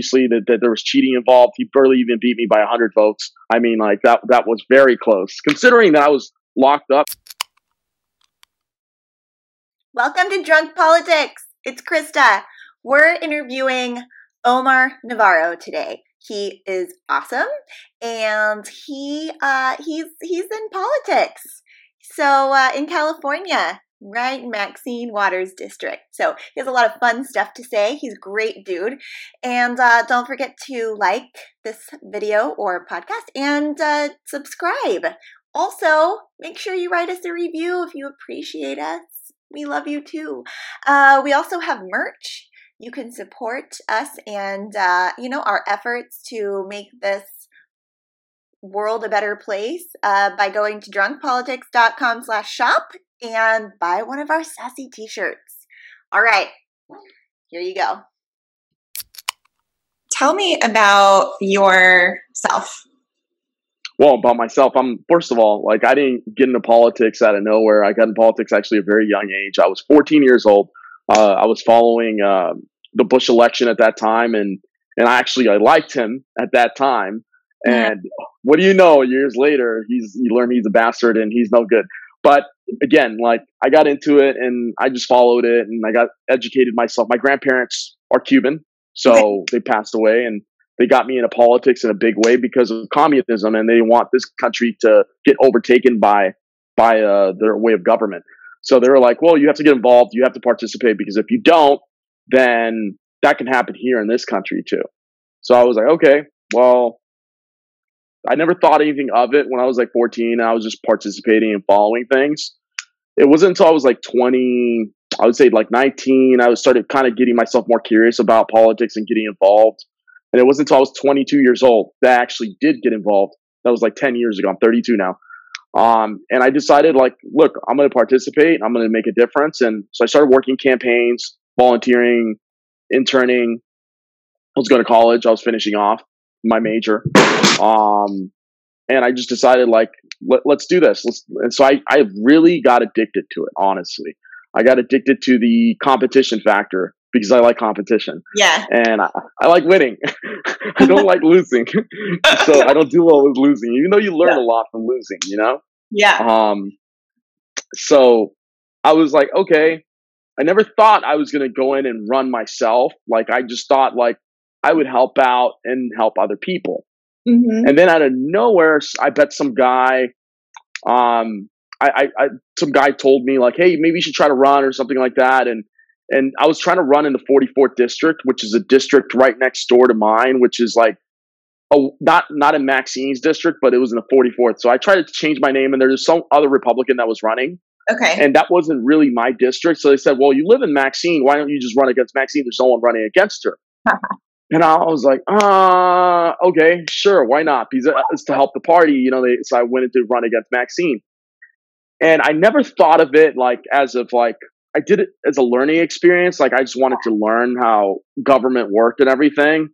obviously that, that there was cheating involved. He barely even beat me by 100 votes. I mean, like that that was very close, considering that I was locked up. Welcome to Drunk Politics. It's Krista. We're interviewing Omar Navarro today. He is awesome, and he uh, he's he's in politics. So uh, in California, right Maxine Waters district. So he has a lot of fun stuff to say. He's a great dude. And uh, don't forget to like this video or podcast and uh, subscribe. Also, make sure you write us a review if you appreciate us. We love you too. Uh, we also have merch. You can support us and uh, you know our efforts to make this world a better place uh, by going to drunkpolitics.com slash shop and buy one of our sassy t-shirts. All right, here you go. Tell me about yourself. Well, about myself, I'm first of all, like I didn't get into politics out of nowhere. I got in politics actually at a very young age. I was 14 years old. Uh, I was following uh, the Bush election at that time, and and I actually I liked him at that time. And what do you know? Years later, he's you learn he's a bastard and he's no good. But again, like I got into it and I just followed it and I got educated myself. My grandparents are Cuban, so they passed away and they got me into politics in a big way because of communism and they want this country to get overtaken by by uh, their way of government. So they were like, "Well, you have to get involved. You have to participate because if you don't, then that can happen here in this country too." So I was like, "Okay, well, I never thought anything of it when I was like 14. I was just participating and following things. It wasn't until I was like 20, I would say like 19, I started kind of getting myself more curious about politics and getting involved. And it wasn't until I was 22 years old that I actually did get involved. That was like 10 years ago. I'm 32 now. Um, and I decided like, look, I'm going to participate. I'm going to make a difference. And so I started working campaigns, volunteering, interning. I was going to college. I was finishing off my major. Um, and I just decided like, let, us do this. Let's, and so I, I really got addicted to it, honestly. I got addicted to the competition factor because I like competition. Yeah. And I, I like winning. I don't like losing. so I don't do well with losing, even though you learn yeah. a lot from losing, you know? Yeah. Um, so I was like, okay, I never thought I was going to go in and run myself. Like I just thought like I would help out and help other people. Mm-hmm. And then out of nowhere, I bet some guy, um, I, I, I, some guy told me like, hey, maybe you should try to run or something like that. And and I was trying to run in the 44th district, which is a district right next door to mine, which is like, oh, not not in Maxine's district, but it was in the 44th. So I tried to change my name, and there's some other Republican that was running. Okay. And that wasn't really my district. So they said, well, you live in Maxine. Why don't you just run against Maxine? There's no one running against her. And I was like, uh, okay, sure, why not? Because it's to help the party, you know. They, so I went to run against Maxine, and I never thought of it like as of like I did it as a learning experience. Like I just wanted to learn how government worked and everything.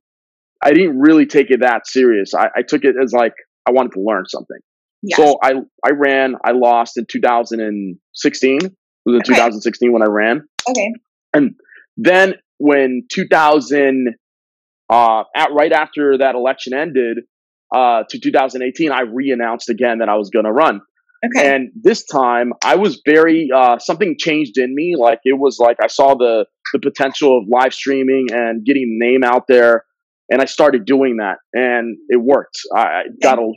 I didn't really take it that serious. I, I took it as like I wanted to learn something. Yes. So I I ran. I lost in 2016. It was in okay. 2016 when I ran. Okay. And then when 2000 uh, at right after that election ended uh, to 2018, I re-announced again that I was going to run. Okay. And this time, I was very uh, something changed in me. Like it was like I saw the the potential of live streaming and getting the name out there, and I started doing that, and it worked. I got a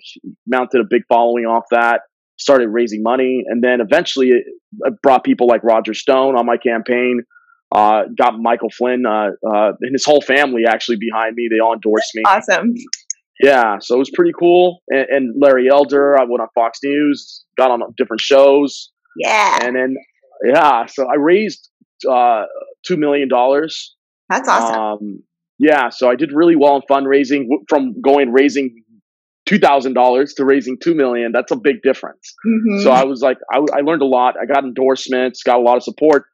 mounted a big following off that. Started raising money, and then eventually it brought people like Roger Stone on my campaign. Uh, got Michael Flynn uh, uh, and his whole family actually behind me. They all endorsed me. Awesome. Yeah, so it was pretty cool. And, and, Larry Elder, I went on Fox News, got on different shows. Yeah. And then, yeah, so I raised uh, $2 million. That's awesome. Um, yeah, so I did really well in fundraising from going raising $2,000 to raising 2 million. That's a big difference. Mm-hmm. So I was like, I, I learned a lot. I got endorsements, got a lot of support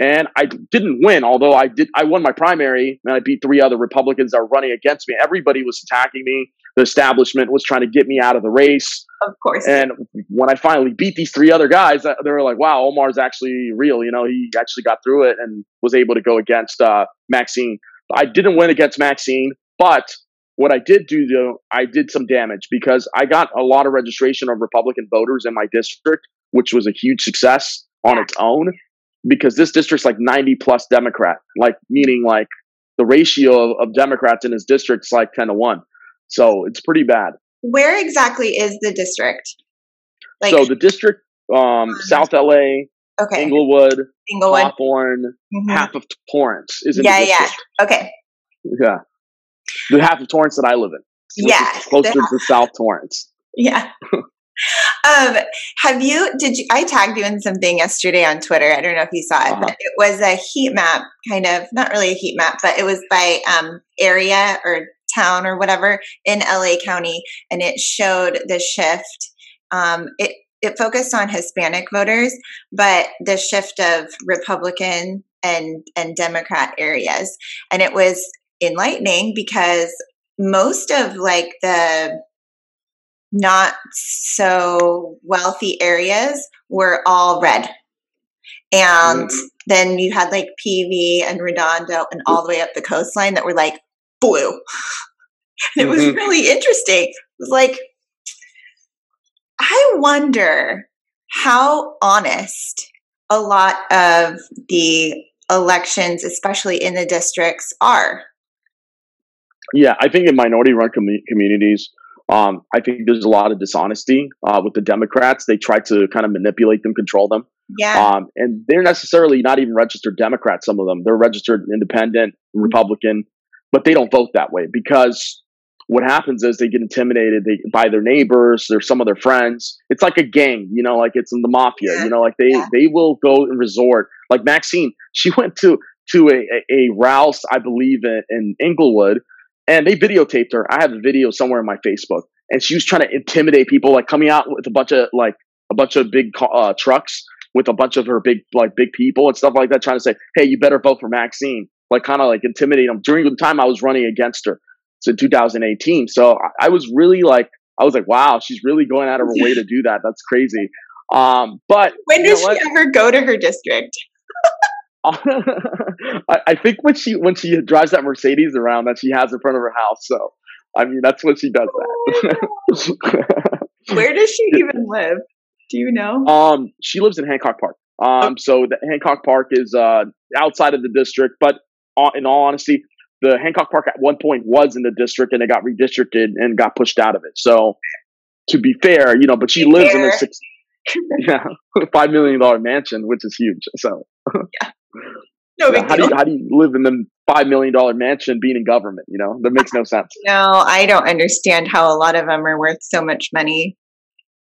and I didn't win. Although I did, I won my primary, and I beat three other Republicans that were running against me. Everybody was attacking me. The establishment was trying to get me out of the race. Of course. And when I finally beat these three other guys, uh, they were like, "Wow, Omar's actually real." You know, he actually got through it and was able to go against uh, Maxine. I didn't win against Maxine, but what I did do though, I did some damage because I got a lot of registration of Republican voters in my district, which was a huge success on its own because this district's like 90 plus Democrat, like meaning like the ratio of, of Democrats in his district's like 10 to 1. So it's pretty bad. Where exactly is the district? Like, so the district, um, South LA, okay. Inglewood, Inglewood, Hawthorne, mm-hmm. half of Torrance is in yeah, yeah. Okay. Yeah, the half of Torrance that I live in. Yeah, closer to South Torrance. Yeah. um, have you? Did you? I tagged you in something yesterday on Twitter. I don't know if you saw it, uh-huh. but it was a heat map, kind of not really a heat map, but it was by um, area or town or whatever in LA County, and it showed the shift. Um, it it focused on Hispanic voters, but the shift of Republican and and Democrat areas, and it was enlightening because most of like the not so wealthy areas were all red. And mm-hmm. then you had like PV and Redondo and all the way up the coastline that were like blue. it was mm-hmm. really interesting. It was like, I wonder how honest a lot of the elections, especially in the districts, are. Yeah, I think in minority run com- communities, um, I think there's a lot of dishonesty uh, with the Democrats. They try to kind of manipulate them, control them. Yeah. Um, and they're necessarily not even registered Democrats, some of them. They're registered independent, Republican, but they don't vote that way because what happens is they get intimidated they, by their neighbors or some of their friends. It's like a gang, you know, like it's in the mafia, yeah. you know, like they, yeah. they will go and resort. Like Maxine, she went to, to a, a, a Rouse, I believe, in, in Inglewood and they videotaped her. I have a video somewhere in my Facebook, and she was trying to intimidate people, like coming out with a bunch of like a bunch of big uh, trucks with a bunch of her big like big people and stuff like that, trying to say, "Hey, you better vote for Maxine," like kind of like intimidate them. During the time I was running against her, it's in 2018. So I, I was really like, I was like, "Wow, she's really going out of her way to do that. That's crazy." Um, but when does she what? ever go to her district? I, I, think when she when she drives that Mercedes around that she has in front of her house. So I mean that's when she does that. Where does she even live? Do you know? Um, she lives in Hancock Park. Um, so the Hancock Park is uh outside of the district, but in all honesty, the Hancock Park at one point was in the district and it got redistricted and got pushed out of it. So to be fair, you know, but she lives fair. in the six, yeah, five million dollar mansion, which is huge. So yeah. No how deal. Do you, how do you live in the five million dollar mansion being in government? You know that makes no sense. No, I don't understand how a lot of them are worth so much money.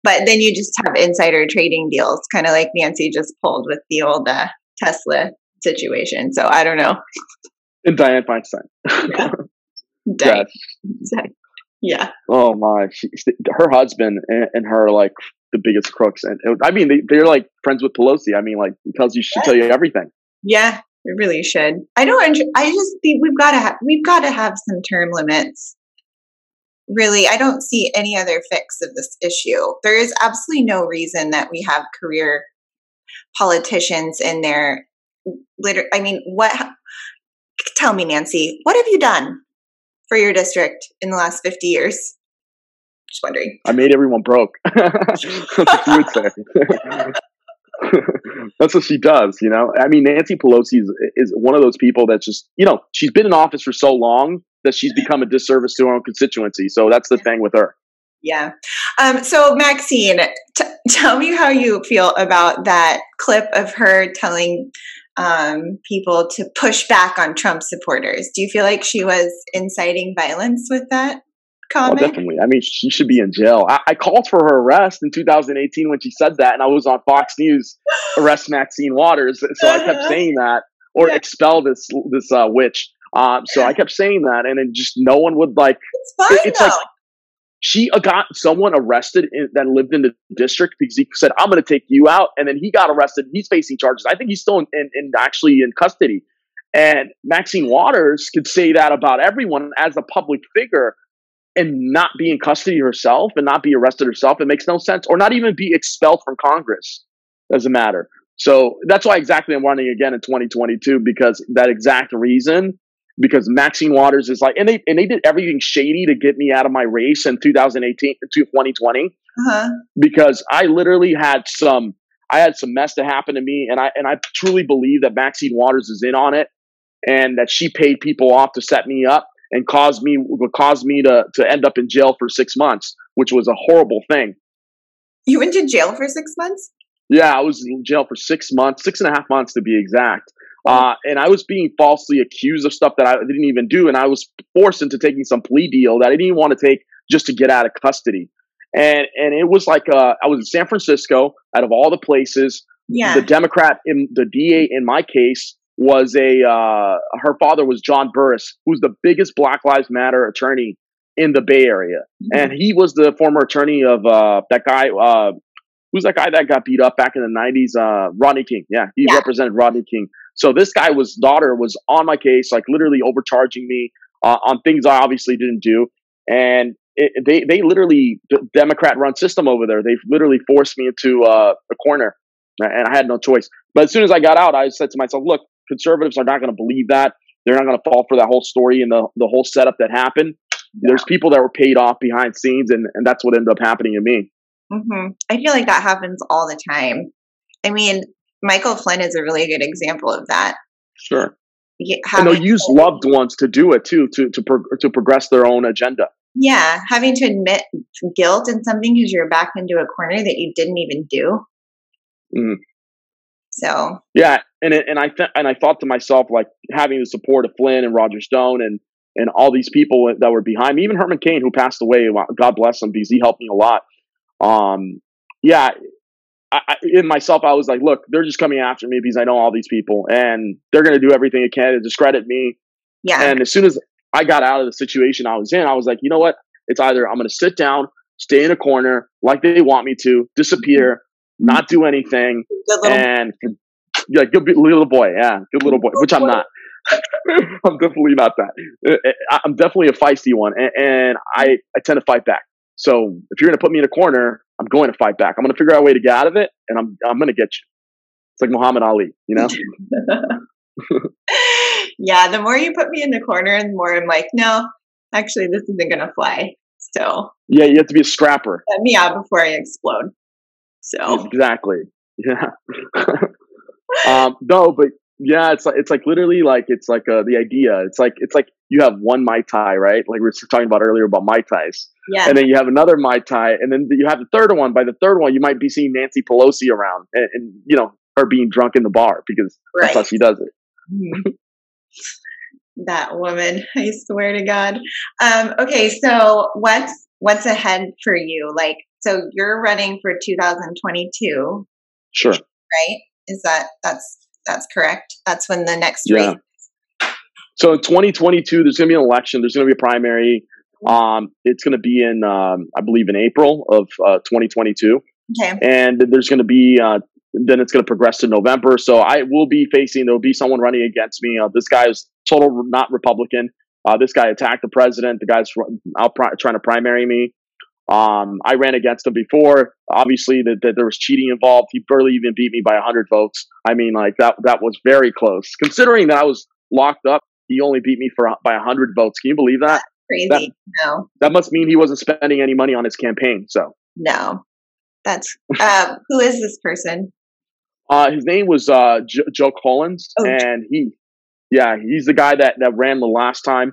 But then you just have insider trading deals, kind of like Nancy just pulled with the old uh, Tesla situation. So I don't know. And Dianne Feinstein. Yeah. Dianne. yeah. Oh my! She, her husband and, and her like the biggest crooks. And I mean, they, they're like friends with Pelosi. I mean, like, he tells you, should tell you everything. Yeah, it really should. I don't, I just think we've got to have, we've got to have some term limits. Really, I don't see any other fix of this issue. There is absolutely no reason that we have career politicians in there. Liter- I mean, what, tell me, Nancy, what have you done for your district in the last 50 years? Just wondering. I made everyone broke. That's what she would say. That's what she does, you know. I mean, Nancy Pelosi is, is one of those people that's just, you know, she's been in office for so long that she's become a disservice to her own constituency. So that's the thing with her. Yeah. Um, so, Maxine, t- tell me how you feel about that clip of her telling um, people to push back on Trump supporters. Do you feel like she was inciting violence with that? Comment? Oh, definitely. I mean, she should be in jail. I, I, called for her arrest in 2018 when she said that, and I was on Fox News, arrest Maxine Waters. So I kept saying that, or yeah. expel this this uh, witch. Um, so I kept saying that, and then just no one would like. It's fine. It, it's though. like she uh, got someone arrested in, that lived in the district because he said, "I'm going to take you out," and then he got arrested. He's facing charges. I think he's still in, in, in actually in custody. And Maxine Waters could say that about everyone as a public figure and not be in custody herself and not be arrested herself. It makes no sense. Or not even be expelled from Congress. Doesn't matter. So that's why exactly I'm running again in 2022 because that exact reason. because Maxine Waters is like, and they and they did everything shady to get me out of my race in 2018 to 2020 uh-huh. because I literally had some I had some mess to happen to me, and I and I truly believe that Maxine Waters is in on it, and that she paid people off to set me up and caused me would cause me to to end up in jail for six months, which was a horrible thing. You went to jail for six months? Yeah, I was in jail for six months, six and a half months to be exact. Uh, and I was being falsely accused of stuff that I didn't even do, and I was forced into taking some plea deal that I didn't even want to take just to get out of custody. And and it was like uh, I was in San Francisco, out of all the places. Yeah. The Democrat in the DA in my case was a uh, her father was John Burris, who's the biggest Black Lives Matter attorney in the Bay Area, mm-hmm. and he was the former attorney of uh, that guy. Uh, who's that guy that got beat up back in the '90s? Uh, Rodney King. Yeah, he yeah. represented Rodney King. So this guy was daughter was on my case, like literally overcharging me uh, on things I obviously didn't do, and it, they they literally the Democrat run system over there. They literally forced me into uh, a corner, and I had no choice. But as soon as I got out, I said to myself, "Look, conservatives are not going to believe that. They're not going to fall for that whole story and the the whole setup that happened. Yeah. There's people that were paid off behind scenes, and and that's what ended up happening to me. Mm-hmm. I feel like that happens all the time. I mean, Michael Flynn is a really good example of that. Sure. and they'll use loved ones to do it too, to to pro- to progress their own agenda. Yeah, having to admit guilt in something because you're back into a corner that you didn't even do. Mm. So yeah, and it, and I th- and I thought to myself like having the support of Flynn and Roger Stone and and all these people that were behind me, even Herman Cain who passed away. God bless him because he helped me a lot. Um, yeah, I, I, in myself, I was like, look, they're just coming after me because I know all these people, and they're going to do everything they can to discredit me. Yeah. And as soon as I got out of the situation I was in, I was like, you know what? It's either I'm going to sit down, stay in a corner like they want me to, disappear, not do anything, and yeah, good little boy, yeah, good little boy, which I'm not. I'm definitely not that. Uh, uh, I'm definitely a feisty one, and, and I, I tend to fight back. So if you're going to put me in a corner, I'm going to fight back. I'm going to figure out a way to get out of it, and I'm I'm going to get you. It's like Muhammad Ali, you know. yeah, the more you put me in the corner, the more I'm like, no, actually, this isn't going to fly. So yeah, you have to be a scrapper. Let me out before I explode. So exactly, yeah. um, no, but yeah, it's like it's like literally like it's like uh, the idea. It's like it's like you have one mai tai, right? Like we were talking about earlier about mai tais. Yeah. And then you have another mai tai, and then you have the third one. By the third one, you might be seeing Nancy Pelosi around, and, and you know her being drunk in the bar because right. that's how she does it. Mm-hmm. that woman, I swear to God. Um, okay, so what's what's ahead for you? Like, so you're running for 2022. Sure. Right? Is that that's that's correct? That's when the next yeah. race. So in 2022, there's going to be an election. There's going to be a primary. Um, it's going to be in, um, I believe, in April of uh, 2022. Okay. And there's going to be, uh, then it's going to progress to November. So I will be facing, there will be someone running against me. Uh, this guy is total not Republican. Uh, this guy attacked the president. The guy's out trying to primary me. Um, I ran against him before. Obviously, that, that there was cheating involved. He barely even beat me by 100 votes. I mean, like that that was very close. Considering that I was locked up, he only beat me for by 100 votes. Can you believe that? Crazy. That, no. That must mean he wasn't spending any money on his campaign. So no, that's um, who is this person? Uh, his name was uh, J- Joe Collins, oh. and he, yeah, he's the guy that that ran the last time,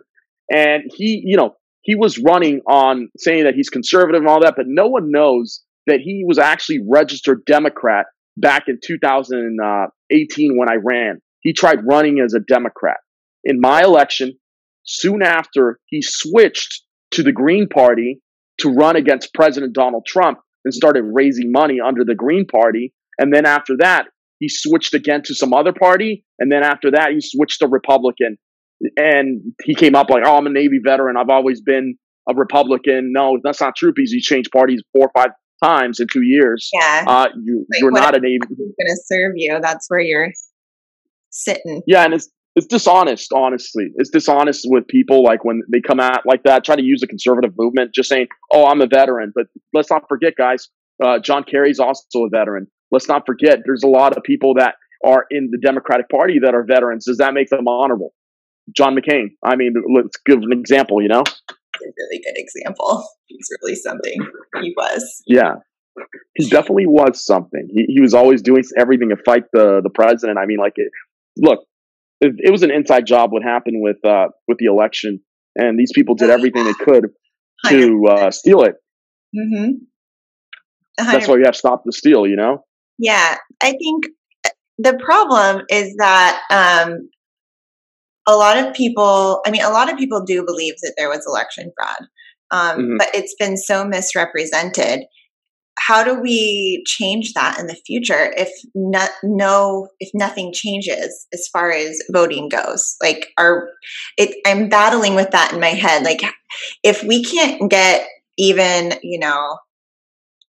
and he, you know, he was running on saying that he's conservative and all that, but no one knows that he was actually registered Democrat back in 2018 when I ran. He tried running as a Democrat. In my election, soon after, he switched to the Green Party to run against President Donald Trump and started raising money under the Green Party. And then after that, he switched again to some other party. And then after that, he switched to Republican and he came up like, "Oh, I'm a Navy veteran. I've always been a Republican." No, that's not true because you changed parties four or five times in two years. Yeah, uh, you like, you're not a Navy. Going to serve you? That's where you're sitting. Yeah, and it's it's dishonest. Honestly, it's dishonest with people like when they come out like that, try to use a conservative movement, just saying, "Oh, I'm a veteran." But let's not forget, guys. Uh, John Kerry's also a veteran. Let's not forget, there's a lot of people that are in the Democratic Party that are veterans. Does that make them honorable? John McCain. I mean, let's give an example. You know, a really good example. He's really something. He was. Yeah, he definitely was something. He, he was always doing everything to fight the the president. I mean, like, it, look, it, it was an inside job. What happened with uh, with the election, and these people did everything they could to uh, steal it. Mm-hmm. That's why you have to stop the steal. You know. Yeah, I think the problem is that um, a lot of people, I mean, a lot of people do believe that there was election fraud, um, mm-hmm. but it's been so misrepresented. How do we change that in the future if no, no if nothing changes as far as voting goes? Like, are it? I'm battling with that in my head. Like, if we can't get even, you know,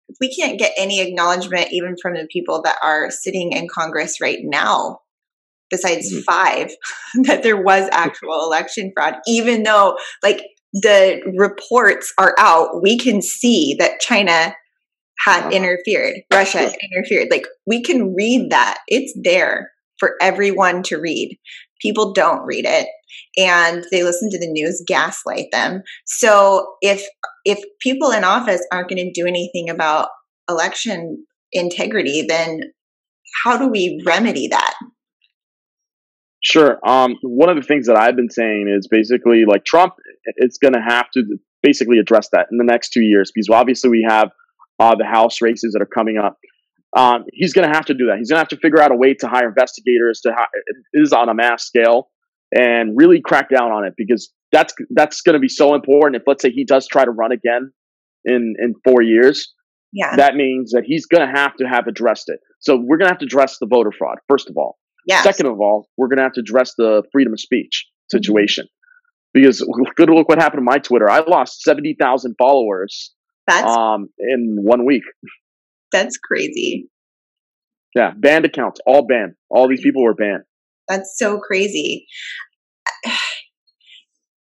if we can't get any acknowledgement even from the people that are sitting in Congress right now, besides mm-hmm. five, that there was actual election fraud, even though like the reports are out, we can see that China had interfered, Russia interfered. Like we can read that. It's there for everyone to read. People don't read it and they listen to the news gaslight them. So if if people in office aren't going to do anything about election integrity, then how do we remedy that? Sure. Um, one of the things that I've been saying is basically like Trump is going to have to basically address that in the next two years because obviously we have uh, the House races that are coming up. Um, he's going to have to do that. He's going to have to figure out a way to hire investigators to ha- it is on a mass scale and really crack down on it because that's that's going to be so important. If let's say he does try to run again in in four years, yeah, that means that he's going to have to have addressed it. So we're going to have to address the voter fraud first of all. Yes. Second of all, we're going to have to address the freedom of speech situation mm-hmm. because good look what happened to my Twitter. I lost seventy thousand followers. That's um in one week. That's crazy. Yeah, banned accounts, all banned. All these people were banned. That's so crazy.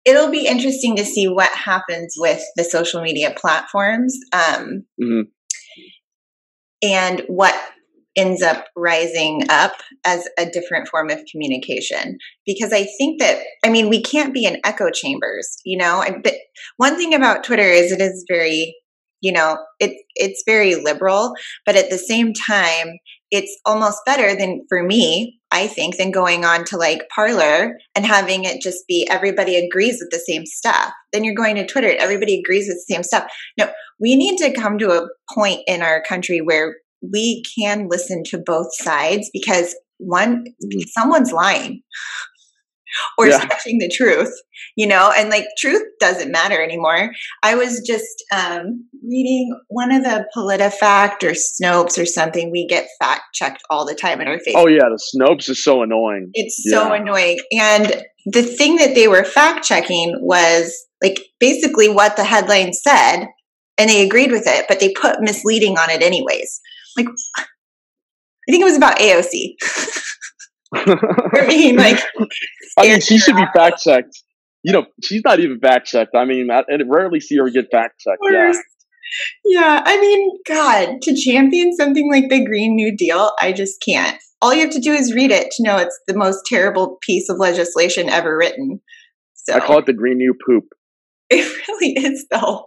It'll be interesting to see what happens with the social media platforms um, mm-hmm. and what ends up rising up as a different form of communication because i think that i mean we can't be in echo chambers you know I, but one thing about twitter is it is very you know it it's very liberal but at the same time it's almost better than for me I think, than going on to like Parler and having it just be everybody agrees with the same stuff. Then you're going to Twitter, everybody agrees with the same stuff. No, we need to come to a point in our country where we can listen to both sides because one, mm-hmm. someone's lying or yeah. stretching the truth, you know, and like truth doesn't matter anymore. I was just um, reading one of the PolitiFact or Snopes or something. We get fact checked all the time in our face. Oh, yeah. The Snopes is so annoying. It's yeah. so annoying. And the thing that they were fact checking was like basically what the headline said, and they agreed with it, but they put misleading on it anyways. Like, I think it was about AOC. I mean, like, I mean, she should be fact checked. You know, she's not even fact checked. I mean, I, I rarely see her get fact checked. Yeah. Yeah, I mean, God, to champion something like the Green New Deal, I just can't. All you have to do is read it to know it's the most terrible piece of legislation ever written. So I call it the Green New Poop. It really is, though.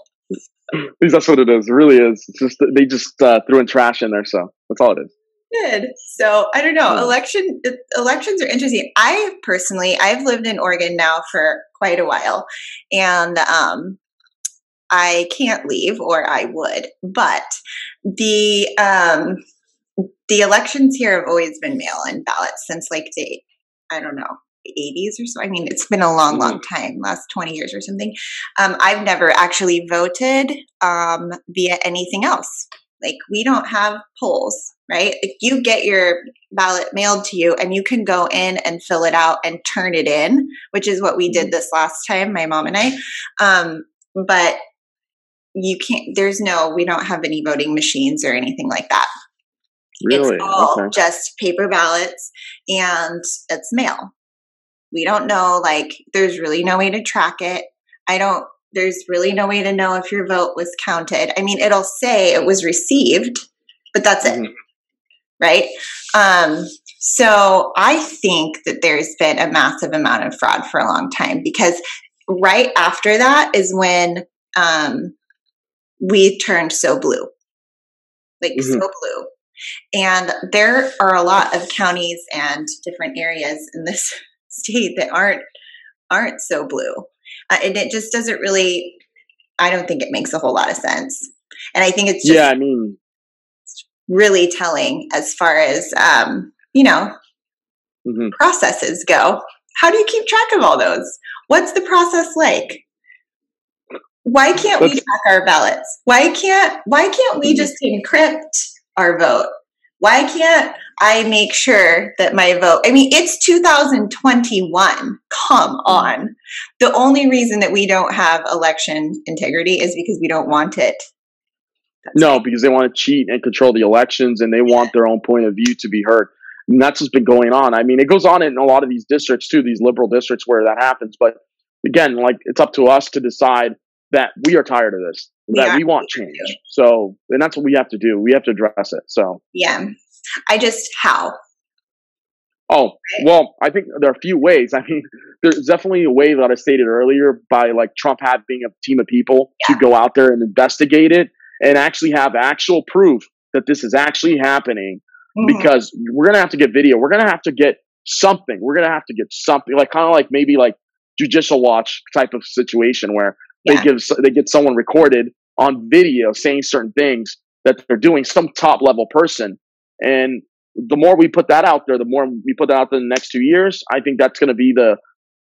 That's what it is. It really is. It's just they just uh, threw in trash in there, so that's all it is. Good. So I don't know. Election elections are interesting. I personally, I've lived in Oregon now for quite a while, and um, I can't leave, or I would. But the um, the elections here have always been mail-in ballots since like the I don't know 80s or so. I mean, it's been a long, long mm-hmm. time, last 20 years or something. Um, I've never actually voted um, via anything else. Like, we don't have polls right? If you get your ballot mailed to you and you can go in and fill it out and turn it in, which is what we did mm-hmm. this last time, my mom and I. Um, but you can't, there's no, we don't have any voting machines or anything like that. Really? It's all okay. just paper ballots and it's mail. We don't know, like, there's really no way to track it. I don't, there's really no way to know if your vote was counted. I mean, it'll say it was received, but that's it. Mm-hmm right? Um, So I think that there's been a massive amount of fraud for a long time because right after that is when um, we turned so blue, like mm-hmm. so blue. And there are a lot of counties and different areas in this state that aren't aren't so blue, uh, and it just doesn't really. I don't think it makes a whole lot of sense, and I think it's yeah. I mean, really telling as far as um, you know mm-hmm. processes go. How do you keep track of all those? What's the process like? Why can't we track our ballots? Why can't why can't we mm-hmm. just encrypt our vote? Why can't I make sure that my vote? I mean, it's 2021. Come on. The only reason that we don't have election integrity is because we don't want it. That's no, right. because they want to cheat and control the elections and they yeah. want their own point of view to be heard. And that's what's been going on. I mean, it goes on in a lot of these districts too, these liberal districts where that happens. But again, like it's up to us to decide that we are tired of this, that we want change. So, and that's what we have to do. We have to address it. So, yeah. I just, how? Oh, well, I think there are a few ways. I mean, there's definitely a way that I stated earlier by like Trump having a team of people yeah. to go out there and investigate it and actually have actual proof that this is actually happening mm-hmm. because we're going to have to get video. We're going to have to get something. We're going to have to get something like kind of like maybe like judicial watch type of situation where yeah. they give they get someone recorded on video saying certain things that they're doing some top level person and the more we put that out there the more we put that out there in the next two years i think that's going to be the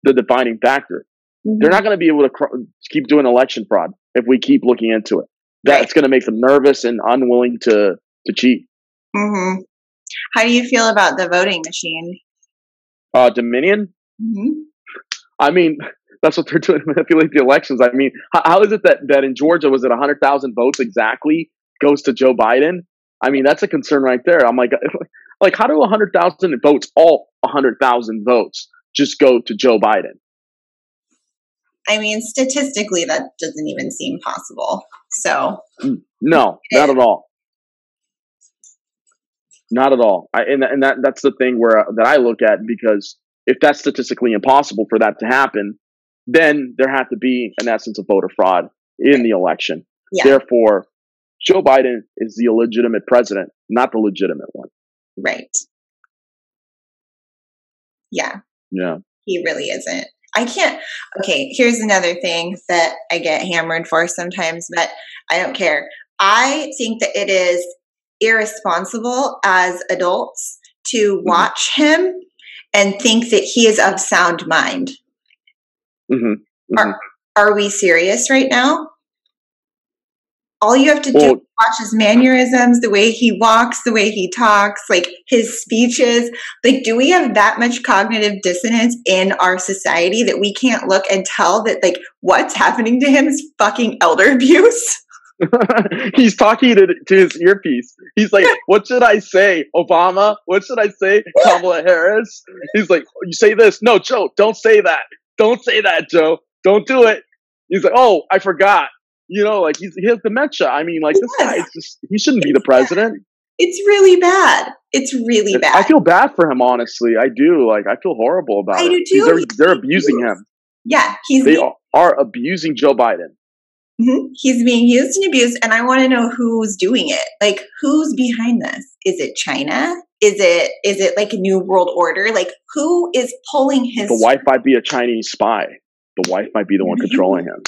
the defining factor mm-hmm. they're not going to be able to cr- keep doing election fraud if we keep looking into it that's right. going to make them nervous and unwilling to to cheat mm-hmm. how do you feel about the voting machine uh dominion mm-hmm. i mean that's what they're doing to manipulate the elections. I mean, how, how is it that, that in Georgia, was it 100,000 votes exactly goes to Joe Biden? I mean, that's a concern right there. I'm like, like how do 100,000 votes, all 100,000 votes, just go to Joe Biden? I mean, statistically, that doesn't even seem possible. So, mm, no, not at all. Not at all. I, and and that that's the thing where uh, that I look at because if that's statistically impossible for that to happen, then there had to be an essence of voter fraud in the election. Yeah. Therefore, Joe Biden is the illegitimate president, not the legitimate one. Right. Yeah. Yeah. He really isn't. I can't. Okay, here's another thing that I get hammered for sometimes, but I don't care. I think that it is irresponsible as adults to mm-hmm. watch him and think that he is of sound mind. Mm-hmm. Mm-hmm. Are, are we serious right now? All you have to well, do is watch his mannerisms, the way he walks, the way he talks, like his speeches. Like, do we have that much cognitive dissonance in our society that we can't look and tell that, like, what's happening to him is fucking elder abuse? He's talking to, to his earpiece. He's like, "What should I say, Obama? What should I say, Kamala Harris?" He's like, "You say this? No, Joe, don't say that. Don't say that, Joe. Don't do it. He's like, oh, I forgot. You know, like he's, he has dementia. I mean, like this guy, just, he shouldn't be the president. It's really bad. It's really bad. I feel bad for him, honestly. I do. Like, I feel horrible about I it. Do too. They're, they're abusing him. Yeah, he's they being, are abusing Joe Biden. Mm-hmm. He's being used and abused, and I want to know who's doing it. Like, who's behind this? Is it China? Is it is it like a new world order? Like, who is pulling his? The wife might be a Chinese spy the wife might be the one controlling him.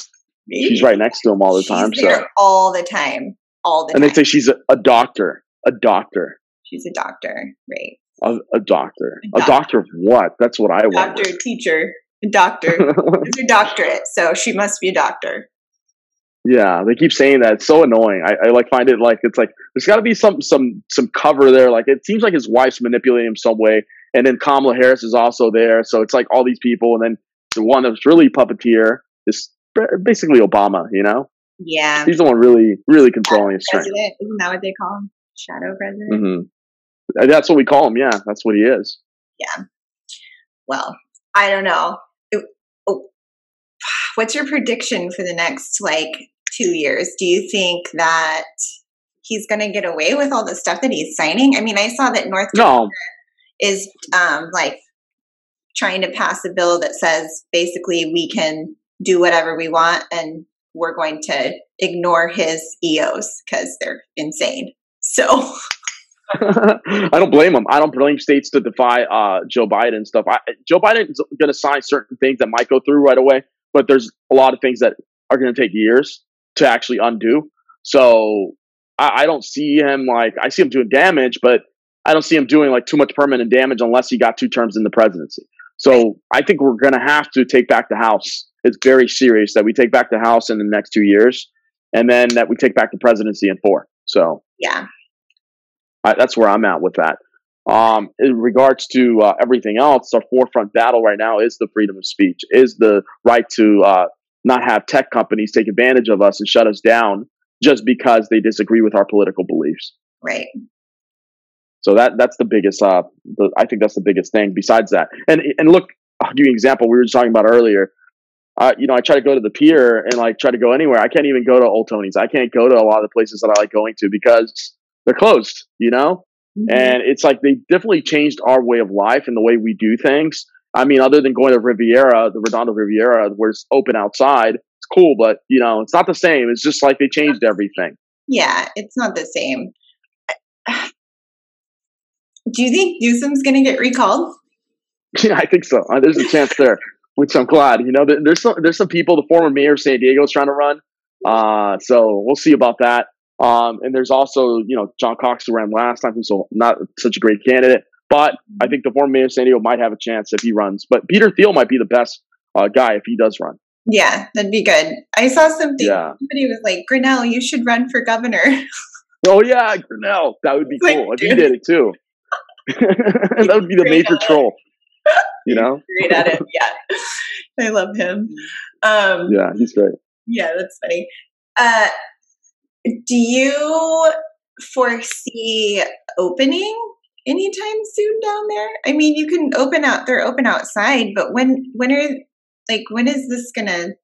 She's right next to him all the time. She's so all the time, all the and time. they say she's a, a, doctor, a doctor. She's a doctor, right? A, a, doctor. a doctor. A doctor of what? That's what I want. Doctor, teacher, doctor. it's a doctorate, so she must be a doctor. Yeah, they keep saying that. It's so annoying. I, I like find it like it's like there's got to be some some some cover there. Like it seems like his wife's manipulating him some way, and then Kamala Harris is also there. So it's like all these people, and then the one that's really puppeteer is basically Obama, you know? Yeah. He's the one really, really controlling his strength. Isn't that what they call him? Shadow president? Mm-hmm. That's what we call him. Yeah, that's what he is. Yeah. Well, I don't know. oh, what's your prediction for the next like two years? Do you think that he's going to get away with all the stuff that he's signing? I mean, I saw that North Carolina, no is um, like trying to pass a bill that says basically we can do whatever we want and we're going to ignore his EOs because they're insane. So I don't blame him. I don't blame states to defy uh, Joe Biden and stuff. I, Joe Biden is going to sign certain things that might go through right away, but there's a lot of things that are going to take years to actually undo. So I, I don't see him like I see him doing damage, but I don't see him doing like too much permanent damage unless he got two terms in the presidency. So I think we're going to have to take back the House. It's very serious that we take back the House in the next two years, and then that we take back the presidency in four. So yeah, I, that's where I'm at with that. Um, in regards to uh, everything else, our forefront battle right now is the freedom of speech, is the right to uh, not have tech companies take advantage of us and shut us down just because they disagree with our political beliefs. Right. So that that's the biggest. Uh, the, I think that's the biggest thing. Besides that, and and look, I'll give you an example. We were just talking about earlier. Uh, you know, I try to go to the pier and like try to go anywhere. I can't even go to Old Tony's. I can't go to a lot of the places that I like going to because they're closed. You know, mm-hmm. and it's like they definitely changed our way of life and the way we do things. I mean, other than going to Riviera, the Redondo Riviera, where it's open outside, it's cool, but you know, it's not the same. It's just like they changed everything. Yeah, it's not the same. Do you think Newsom's going to get recalled? Yeah, I think so. Uh, there's a chance there, which I'm glad. You know, there's some there's some people. The former mayor of San Diego is trying to run, uh, so we'll see about that. Um, and there's also you know John Cox who ran last time, who's not such a great candidate. But I think the former mayor of San Diego might have a chance if he runs. But Peter Thiel might be the best uh, guy if he does run. Yeah, that'd be good. I saw something. Yeah. Somebody was like, "Grenell, you should run for governor." oh yeah, Grenell. That would be cool if he did it too. that would be the major troll. You know, great at it. Yeah, I love him. Um, yeah, he's great. Yeah, that's funny. Uh, do you foresee opening anytime soon down there? I mean, you can open out. They're open outside, but when when are like when is this gonna end?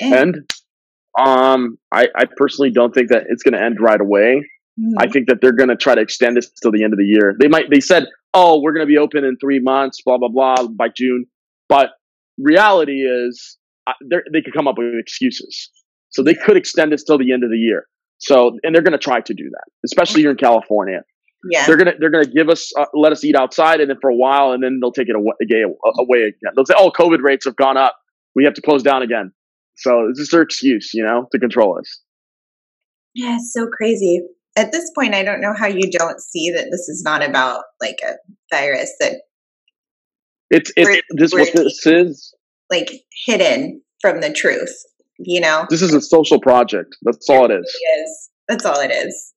end? Um, I I personally don't think that it's gonna end right away. Mm-hmm. I think that they're going to try to extend this till the end of the year. They might. They said, "Oh, we're going to be open in three months," blah blah blah, by June. But reality is, uh, they could come up with excuses. So they could extend this till the end of the year. So, and they're going to try to do that, especially here in California. Yeah, they're gonna they're gonna give us uh, let us eat outside, and then for a while, and then they'll take it away, away again. They'll say, "Oh, COVID rates have gone up. We have to close down again." So this is their excuse, you know, to control us. Yeah, it's so crazy at this point, I don't know how you don't see that this is not about like a virus that it's it's this what this is like hidden from the truth. You know, this is a social project. That's all it, it is. is. That's all it is.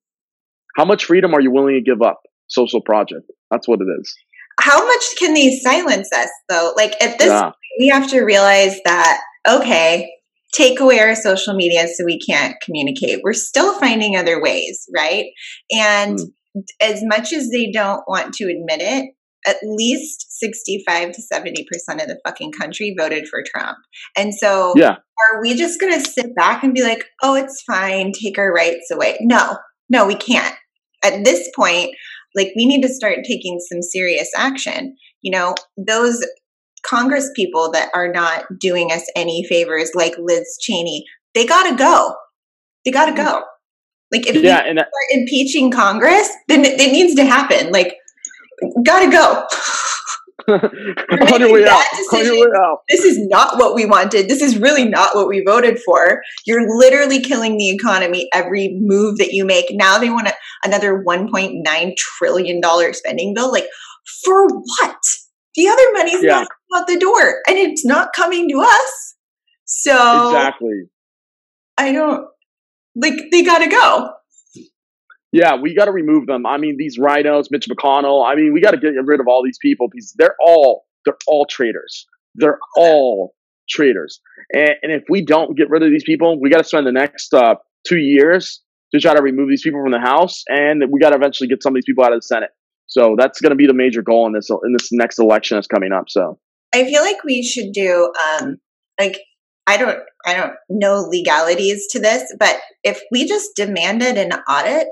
How much freedom are you willing to give up? Social project. That's what it is. How much can they silence us though? Like at this, yeah. point, we have to realize that okay, take away our social media so we can't communicate. We're still finding other ways, right? And mm. as much as they don't want to admit it, at least 65 to 70% of the fucking country voted for Trump. And so yeah. are we just going to sit back and be like, "Oh, it's fine, take our rights away." No. No, we can't. At this point, like we need to start taking some serious action. You know, those Congress people that are not doing us any favors, like Liz Cheney, they got to go. They got to go. Like if yeah, we and start impeaching Congress, then it, it needs to happen. Like, got to go. On your way out. On your way out. This is not what we wanted. This is really not what we voted for. You're literally killing the economy every move that you make. Now they want a, another 1.9 trillion dollar spending bill. Like for what? The other money's yeah. not out the door and it's not coming to us. So Exactly. I don't like they gotta go. Yeah, we got to remove them. I mean, these RINOs, Mitch McConnell. I mean, we got to get rid of all these people because they're all they're all traitors. They're all traitors. And, and if we don't get rid of these people, we got to spend the next uh, two years to try to remove these people from the House, and we got to eventually get some of these people out of the Senate. So that's going to be the major goal in this in this next election that's coming up. So I feel like we should do um, like I don't I don't know legalities to this, but if we just demanded an audit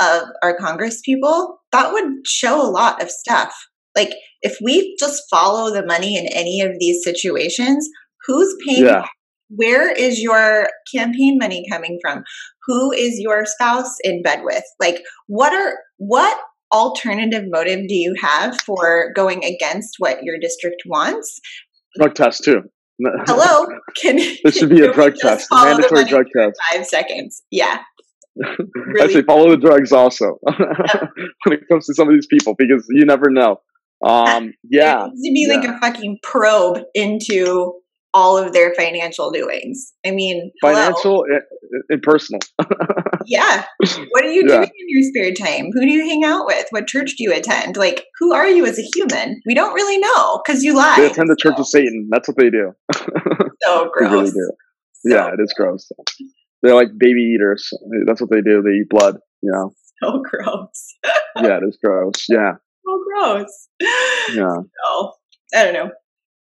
of our Congress people, that would show a lot of stuff. Like, if we just follow the money in any of these situations, who's paying? Yeah. Where is your campaign money coming from? Who is your spouse in bed with? Like, what are what alternative motive do you have for going against what your district wants? Drug test too. Hello, can this should be a drug test, mandatory drug test. Five seconds. Yeah. Really? I say follow the drugs also when it comes to some of these people because you never know. Um, yeah, to be yeah. like a fucking probe into all of their financial doings. I mean, financial and, and personal. yeah. What are you yeah. doing in your spare time? Who do you hang out with? What church do you attend? Like, who are you as a human? We don't really know because you lie. They attend the Church of Satan. That's what they do. so gross. they really do. So yeah, it is gross. They're like baby eaters. That's what they do. They eat blood. You know. So gross. yeah, it is gross. Yeah. So gross. Yeah. So, I don't know.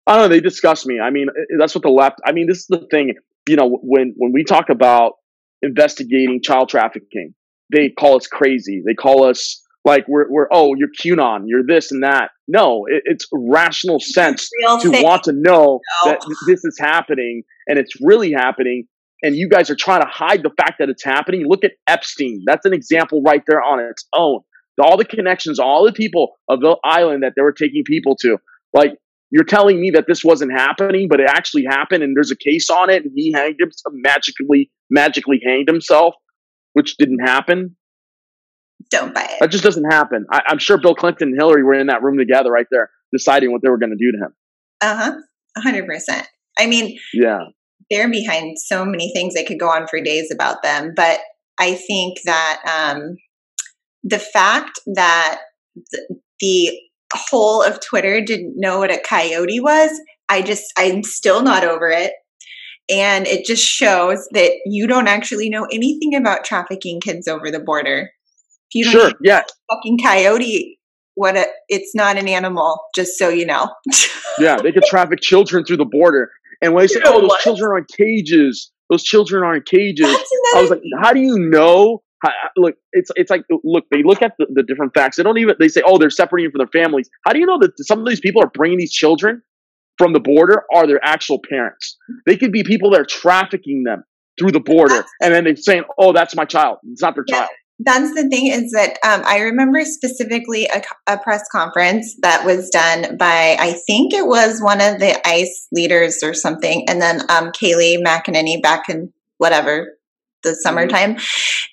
I don't know. They disgust me. I mean, that's what the left. I mean, this is the thing. You know, when when we talk about investigating child trafficking, they call us crazy. They call us like we're we're oh you're QAnon, you're this and that. No, it, it's rational sense to thing. want to know no. that this is happening and it's really happening. And you guys are trying to hide the fact that it's happening. Look at Epstein. That's an example right there on its own. All the connections, all the people of the island that they were taking people to. Like you're telling me that this wasn't happening, but it actually happened, and there's a case on it, and he hanged himself magically, magically hanged himself, which didn't happen. Don't buy it. That just doesn't happen. I, am sure Bill Clinton and Hillary were in that room together, right there, deciding what they were going to do to him. Uh huh. hundred percent. I mean, yeah, they're behind so many things. I could go on for days about them, but I think that um, the fact that the, the whole of Twitter didn't know what a coyote was, I just, I'm still not over it. And it just shows that you don't actually know anything about trafficking kids over the border. If you don't sure, yeah. fucking coyote, what a, it's not an animal, just so you know. yeah, they could traffic children through the border. And when they say, oh, those what? children are in cages, those children are in cages, I was like, how do you know How, look, it's it's like look, they look at the, the, different facts. They don't even they say, oh, they're separating from their families. How do you know that some of these people are bringing these children from the border are their actual parents? They could be people that are trafficking them through the border, and then they're saying, oh, that's my child. It's not their yeah. child. That's the thing is that um, I remember specifically a, a, press conference that was done by I think it was one of the ICE leaders or something, and then um, Kayleigh McEnany back in whatever the mm-hmm. summertime.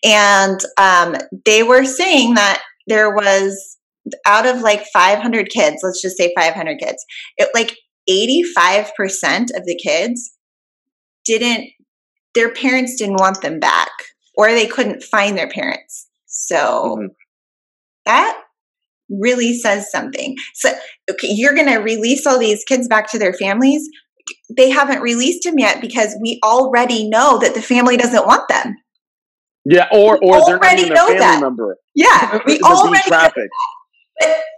And um, they were saying that there was out of like 500 kids, let's just say 500 kids, it like 85% of the kids didn't, their parents didn't want them back or they couldn't find their parents. So mm-hmm. that really says something. So, okay, you're going to release all these kids back to their families they haven't released them yet because we already know that the family doesn't want them. Yeah, or or we they're not even a family that. member. Yeah, we already traffic.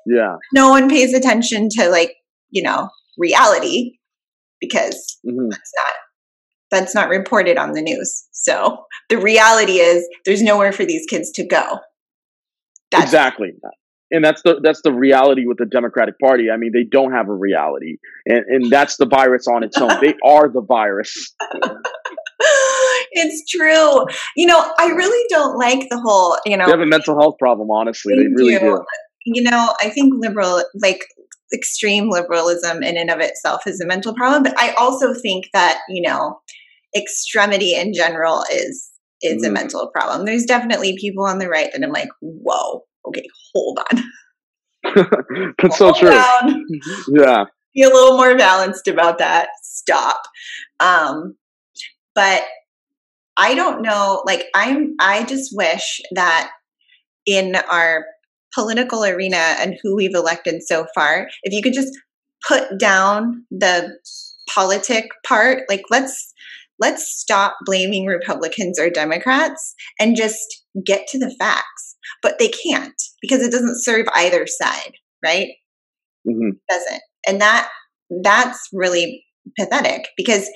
Yeah, no one pays attention to like you know reality because mm-hmm. that's not that's not reported on the news. So the reality is there's nowhere for these kids to go. That's exactly and that's the that's the reality with the Democratic Party. I mean, they don't have a reality, and and that's the virus on its own. they are the virus. it's true. You know, I really don't like the whole. You know, they have a mental health problem. Honestly, they really do. do. You know, I think liberal, like extreme liberalism in and of itself, is a mental problem. But I also think that you know, extremity in general is is mm. a mental problem. There's definitely people on the right that I'm like, whoa, okay, hold on. That's hold so true. Down. Yeah. Be a little more balanced about that. Stop. Um, but I don't know, like I'm I just wish that in our political arena and who we've elected so far, if you could just put down the politic part, like let's let's stop blaming Republicans or Democrats and just get to the facts. But they can't because it doesn't serve either side, right? Mm-hmm. It doesn't. And that that's really pathetic because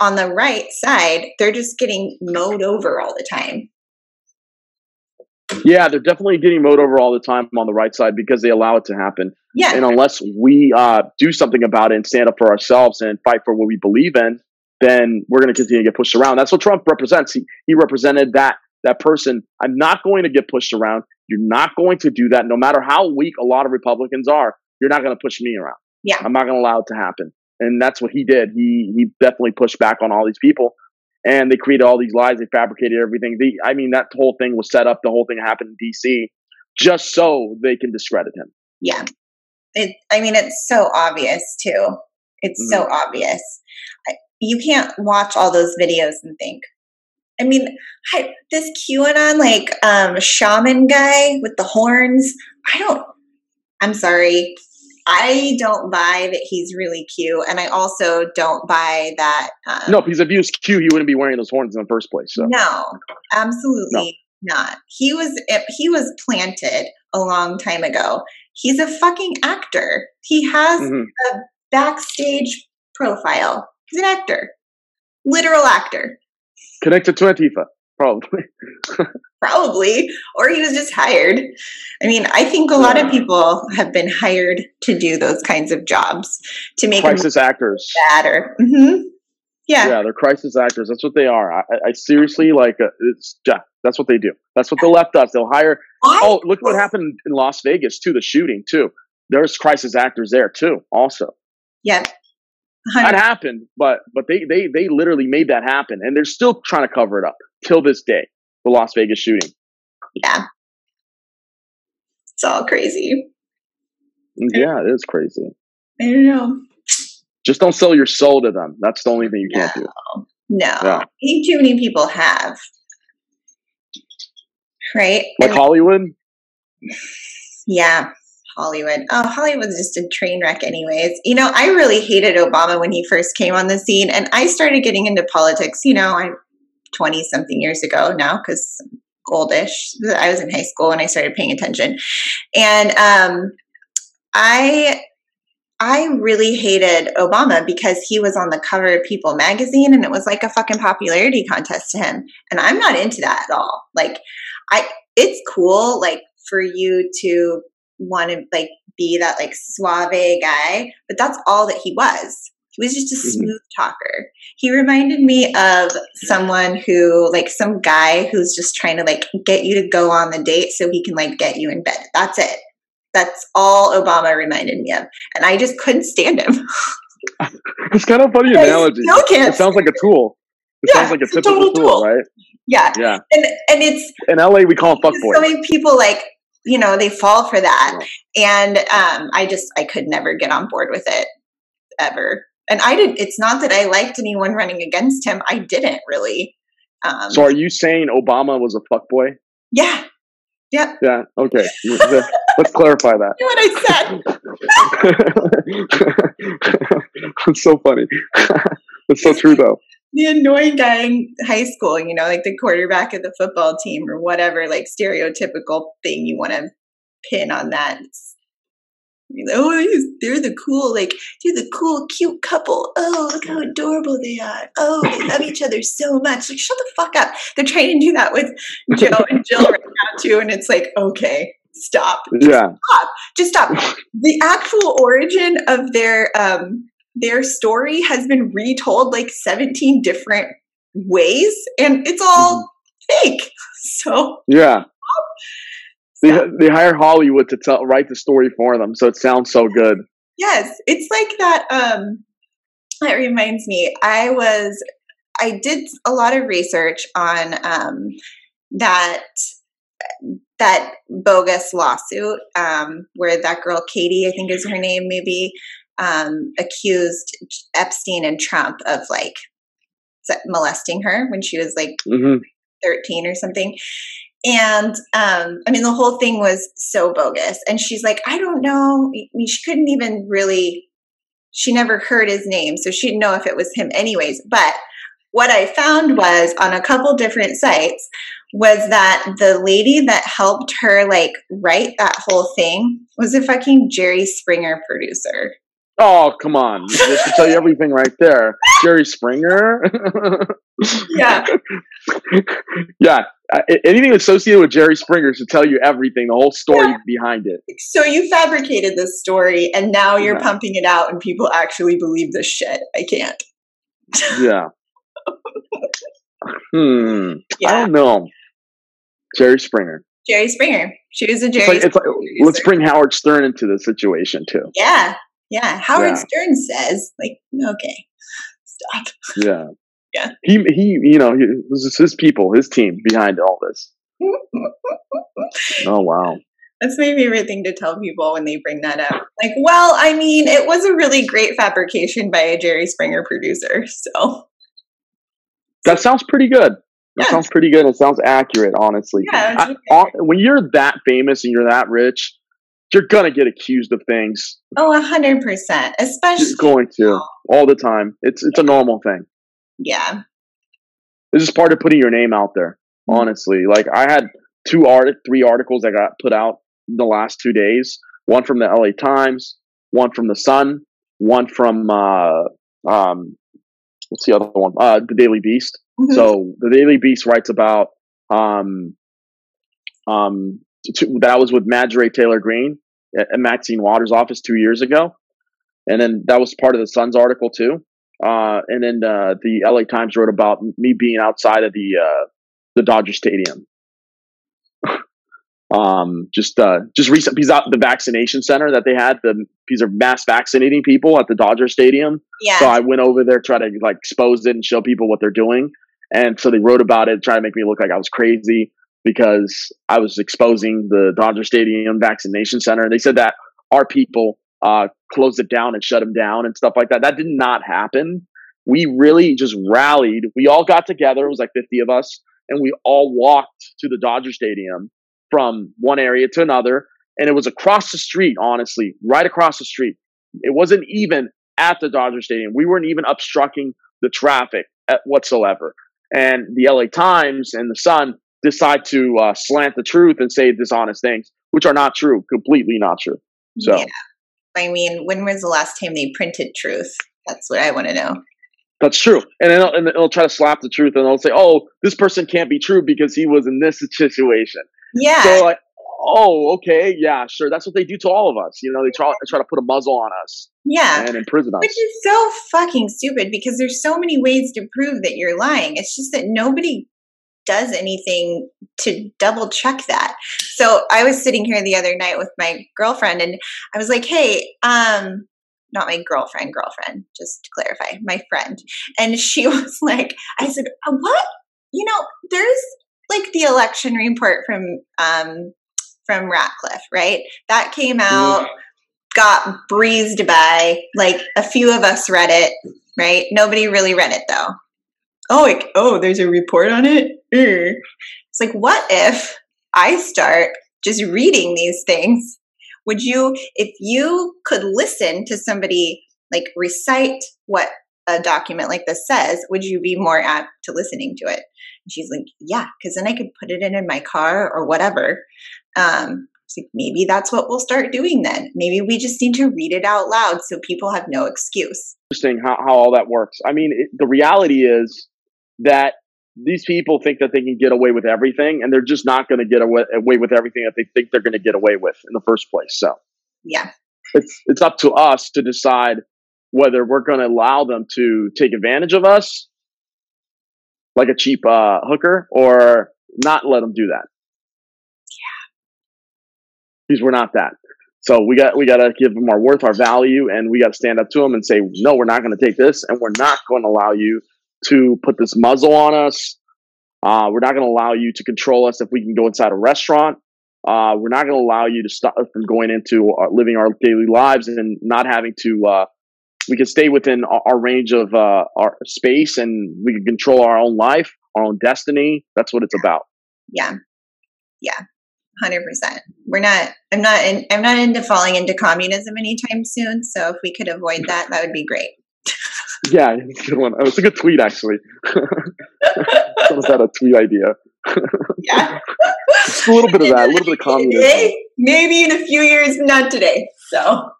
on the right side, they're just getting mowed over all the time. Yeah, they're definitely getting mowed over all the time on the right side because they allow it to happen. Yeah. And unless we uh, do something about it and stand up for ourselves and fight for what we believe in, then we're going to continue to get pushed around. That's what Trump represents. He, he represented that that person. I'm not going to get pushed around. You're not going to do that, no matter how weak a lot of Republicans are. You're not going to push me around. Yeah. I'm not going to allow it to happen. And that's what he did. He he definitely pushed back on all these people, and they created all these lies. They fabricated everything. They, I mean, that whole thing was set up. The whole thing happened in D.C. just so they can discredit him. Yeah. It, I mean, it's so obvious too. It's so Mm-hmm. obvious. I- You can't watch all those videos and think. I mean, I, this QAnon like um, shaman guy with the horns. I don't. I'm sorry. I don't buy that he's really cute, and I also don't buy that. Um, No, if he's abused Q, he wouldn't be wearing those horns in the first place. So no, absolutely not. He was he was planted a long time ago. He's a fucking actor. He has Mhm. a backstage profile. He's an actor, literal actor, connected to Antifa, probably. probably, or he was just hired. I mean, I think a lot of people have been hired to do those kinds of jobs to make crisis actors. better. hmm Yeah. Yeah, they're crisis actors. That's what they are. I, I- seriously like. Uh, it's yeah, that's what they do. That's what the left does. They'll hire. Why? Oh, look what happened in Las Vegas too. The shooting too. There's crisis actors there too. Also, Yeah. That happened, but but they they they literally made that happen, and they're still trying to cover it up till this day. The Las Vegas shooting. Yeah. It's all crazy. Mm, yeah, it is crazy. I don't know. Just don't sell your soul to them. That's the only thing you can't do. No. Yeah. I think too many people have. Right? Like Hollywood. yeah. Hollywood. Oh, Hollywood was just a train wreck, anyways. You know, I really hated Obama when he first came on the scene, and I started getting into politics, you know, I'm 20 something years ago now because oldish. I was in high school when I started paying attention. And um, I I really hated Obama because he was on the cover of People magazine and it was like a fucking popularity contest to him. And I'm not into that at all. Like I it's cool like for you to want to like be that like suave guy, but that's all that he was. He was just a Mhm. smooth talker. He reminded me of someone who like some guy who's just trying to like get you to go on the date so he can like get you in bed. That's it. That's all Obama reminded me of. And I just couldn't stand him. It's kind of funny analogy. It sounds like a tool. It Yeah, sounds like a typical total tool, tool. right? yeah. Yeah. And and it's In LA, we call them so many people like you know they fall for that and um i just i could never get on board with it ever and i didn't it's not that i liked anyone running against him i didn't really um So are you saying Obama was a fuck boy yeah yeah Yeah. Okay. Let's clarify that. you know what i said it's so funny. it's so true, though. The annoying guy in high school you know like the quarterback of the football team or whatever like stereotypical thing you want to pin on that It's- Oh, they're the cool, like they're the cool, cute couple. Oh, look how adorable they are. Oh, they love each other so much. Like, shut the fuck up. They're trying to do that with Joe and Jill right now too, and it's like, okay, stop, Yeah. Stop. just stop. The actual origin of their um their story has been retold like seventeen different ways, and it's all fake. So Yeah. They, they hire Hollywood to tell write the story for them, so it sounds so good. Yes, it's like that. Um, that reminds me. I was, I did a lot of research on um, that that bogus lawsuit um, where that girl Katie, I think is her name, maybe um, accused Epstein and Trump of like molesting her when she was like hmm 13 or something. And um, I mean, the whole thing was so bogus. And she's like, I don't know. I mean, she couldn't even really, she never heard his name. So she didn't know if it was him, anyways. But what I found was on a couple different sites was that the lady that helped her like write that whole thing was a fucking Jerry Springer producer. Oh, come on! This should tell you everything right there. Jerry Springer. Yeah. yeah, uh, anything associated with Jerry Springer should tell you everything, the whole story yeah. behind it. So you fabricated this story, and now you're yeah. pumping it out, and people actually believe this shit. I can't. Yeah. hmm. Yeah. I don't know. Jerry Springer. Jerry Springer. She was a Jerry. It's like, it's like let's bring Howard Stern into the situation too. Yeah, yeah. Howard Stern says, like, okay, stop. Yeah. Yeah. He he you know, he, was his people, his team behind all this. oh wow. That's my favorite thing to tell people when they bring that up. Like, well, I mean, it was a really great fabrication by a Jerry Springer producer. So that sounds pretty good. That yeah. sounds pretty good. It sounds accurate, honestly. Yeah, I, when you're that famous and you're that rich, you're gonna get accused of things. Oh, a hundred percent. Especially you're going to all the time. It's it's a normal thing. Yeah. This is part of putting your name out there. Mm-hmm. Honestly, like I had two art, three articles that got put out in the last two days. One from the LA Times, one from the Sun, one from uh, um, what's the other one? Uh, the Daily Beast. Mm-hmm. So the Daily Beast writes about um, um, that was with Marjorie Taylor Greene at Maxine Waters' office two years ago, and then that was part of the Sun's article too. Uh, and then uh, the LA Times wrote about me being outside of the uh, the Dodger Stadium. um, just uh, just recent piece out the vaccination center that they had the piece of mass vaccinating people at the Dodger Stadium. Yeah. So I went over there try to like expose it and show people what they're doing. And so they wrote about it, trying to make me look like I was crazy because I was exposing the Dodger Stadium vaccination center. And they said that our people uh, closed it down and shut them down and stuff like that. That did not happen. We really just rallied. We all got together. It was like 50 of us. And we all walked to the Dodger Stadium from one area to another. And it was across the street, honestly, right across the street. It wasn't even at the Dodger Stadium. We weren't even obstructing the traffic whatsoever. And the LA Times and the Sun decide to uh, slant the truth and say dishonest things, which are not true, completely not true. So. Yeah. I mean, when was the last time they printed truth? That's what I want to know. That's true. And then and they'll try to slap the truth and they'll say, oh, this person can't be true because he was in this situation. Yeah. So, like, oh, okay, yeah, sure. That's what they do to all of us. You know, they try, they try to put a muzzle on us. Yeah. And imprison us. Which is so fucking stupid because there's so many ways to prove that you're lying. It's just that nobody does anything to double check that. So I was sitting here the other night with my girlfriend and I was like, hey, um, not my girlfriend, girlfriend, just to clarify, my friend. And she was like, I said, uh, what? You know, there's like the election report from um from Ratcliffe, right? That came out, got breezed by. Like a few of us read it, right? Nobody really read it though oh, like, oh, there's a report on it. Mm. It's like, what if I start just reading these things? Would you, if you could listen to somebody like recite what a document like this says, would you be more apt to listening to it? And she's like, yeah, because then I could put it in in my car or whatever. Um, like maybe that's what we'll start doing then. Maybe we just need to read it out loud so people have no excuse. Interesting how, how all that works. I mean, it, the reality is that these people think that they can get away with everything and they're just not going to get away, away with everything that they think they're going to get away with in the first place. So, yeah, it's, it's up to us to decide whether we're going to allow them to take advantage of us like a cheap uh, hooker or not let them do that. Yeah. Because we're not that. So we got we got to give them our worth, our value, and we got to stand up to them and say, no, we're not going to take this, and we're not going to allow you to put this muzzle on us. Uh, we're not going to allow you to control us if we can go inside a restaurant. Uh, we're not going to allow you to stop from going into our, living our daily lives and not having to. Uh, we can stay within our, our range of uh, our space, and we can control our own life, our own destiny. That's what it's about. Yeah, yeah, hundred percent. We're not. I'm not. In, I'm not into falling into communism anytime soon. So if we could avoid that, that would be great. Yeah, it's a good one. It's a good tweet, actually. Someone's had a tweet idea. yeah. Just a little bit of that, a little bit of communism. Maybe in a few years, not today. So.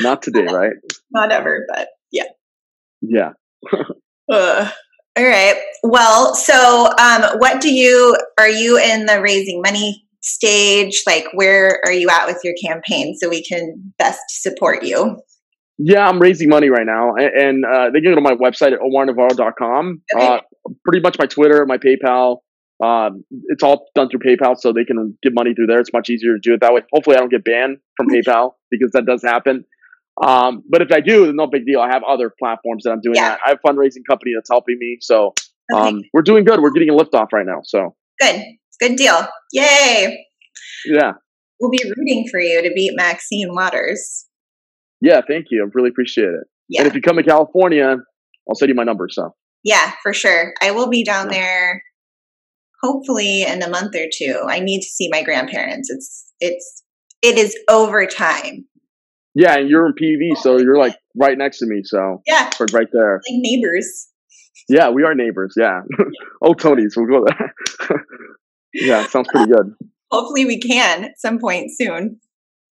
Not today, right? Not ever, but yeah. Yeah. uh, All right. Well, so um, what do you are you in the raising money stage? Like, where are you at with your campaign so we can best support you? Yeah, I'm raising money right now, and, and uh, they can go to my website at omarnavarro.com. Okay. Uh, pretty much my Twitter, my PayPal. Um, it's all done through PayPal, so they can give money through there. It's much easier to do it that way. Hopefully, I don't get banned from PayPal because that does happen. Um, but if I do, no big deal. I have other platforms that I'm doing Yeah. that. I have a fundraising company that's helping me, so Okay. um, we're doing good. We're getting a lift off right now. So Good. Good deal. Yay. yeah, We'll be rooting for you to beat Maxine Waters. Yeah. Thank you. I really appreciate it. Yeah. And if you come to California, I'll send you my number. So Yeah, for sure. I will be down Yeah. there hopefully in a month or two. I need to see my grandparents. It's it's it is overtime. yeah, and you're in PV, oh so you're like right next to me. So Yeah, we're right there. like neighbors. Yeah, we are neighbors. Yeah. oh, Tony's. We'll go there. yeah, sounds pretty good. Hopefully we can at some point soon.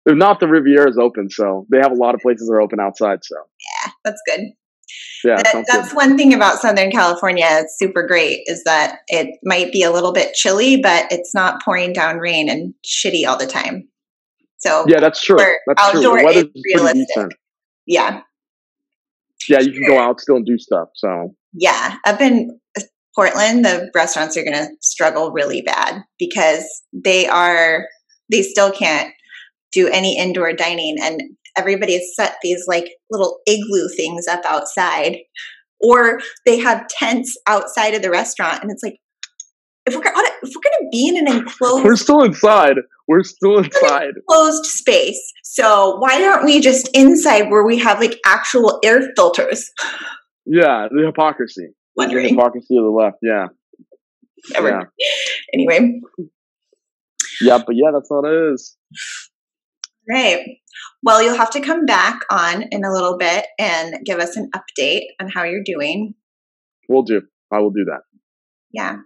If not, the Riviera is open, so they have a lot of places that are open outside. So Yeah, that's good. yeah, That- sounds good. that's one thing about Southern California. It's super great is that it might be a little bit chilly, but it's not pouring down rain and shitty all the time. So Yeah, that's true. That's true. outdoor The weather's is realistic. decent. yeah, Yeah, you can go out still and do stuff. So yeah. Up in uh, Portland, the restaurants are going to struggle really bad because they are they still can't do any indoor dining, and everybody has set these like little igloo things up outside, or they have tents outside of the restaurant, and it's like if we're gonna if we're gonna be in an enclosed we're still inside. We're still inside. closed space. So why aren't we just inside where we have like actual air filters? Yeah, the hypocrisy. The Wondering. hypocrisy of the left. Yeah. Never- Yeah. Anyway, Yeah, but yeah, that's all it is. Right. Well, you'll have to come back on in a little bit and give us an update on how you're doing. We'll do. I will do that. Yeah.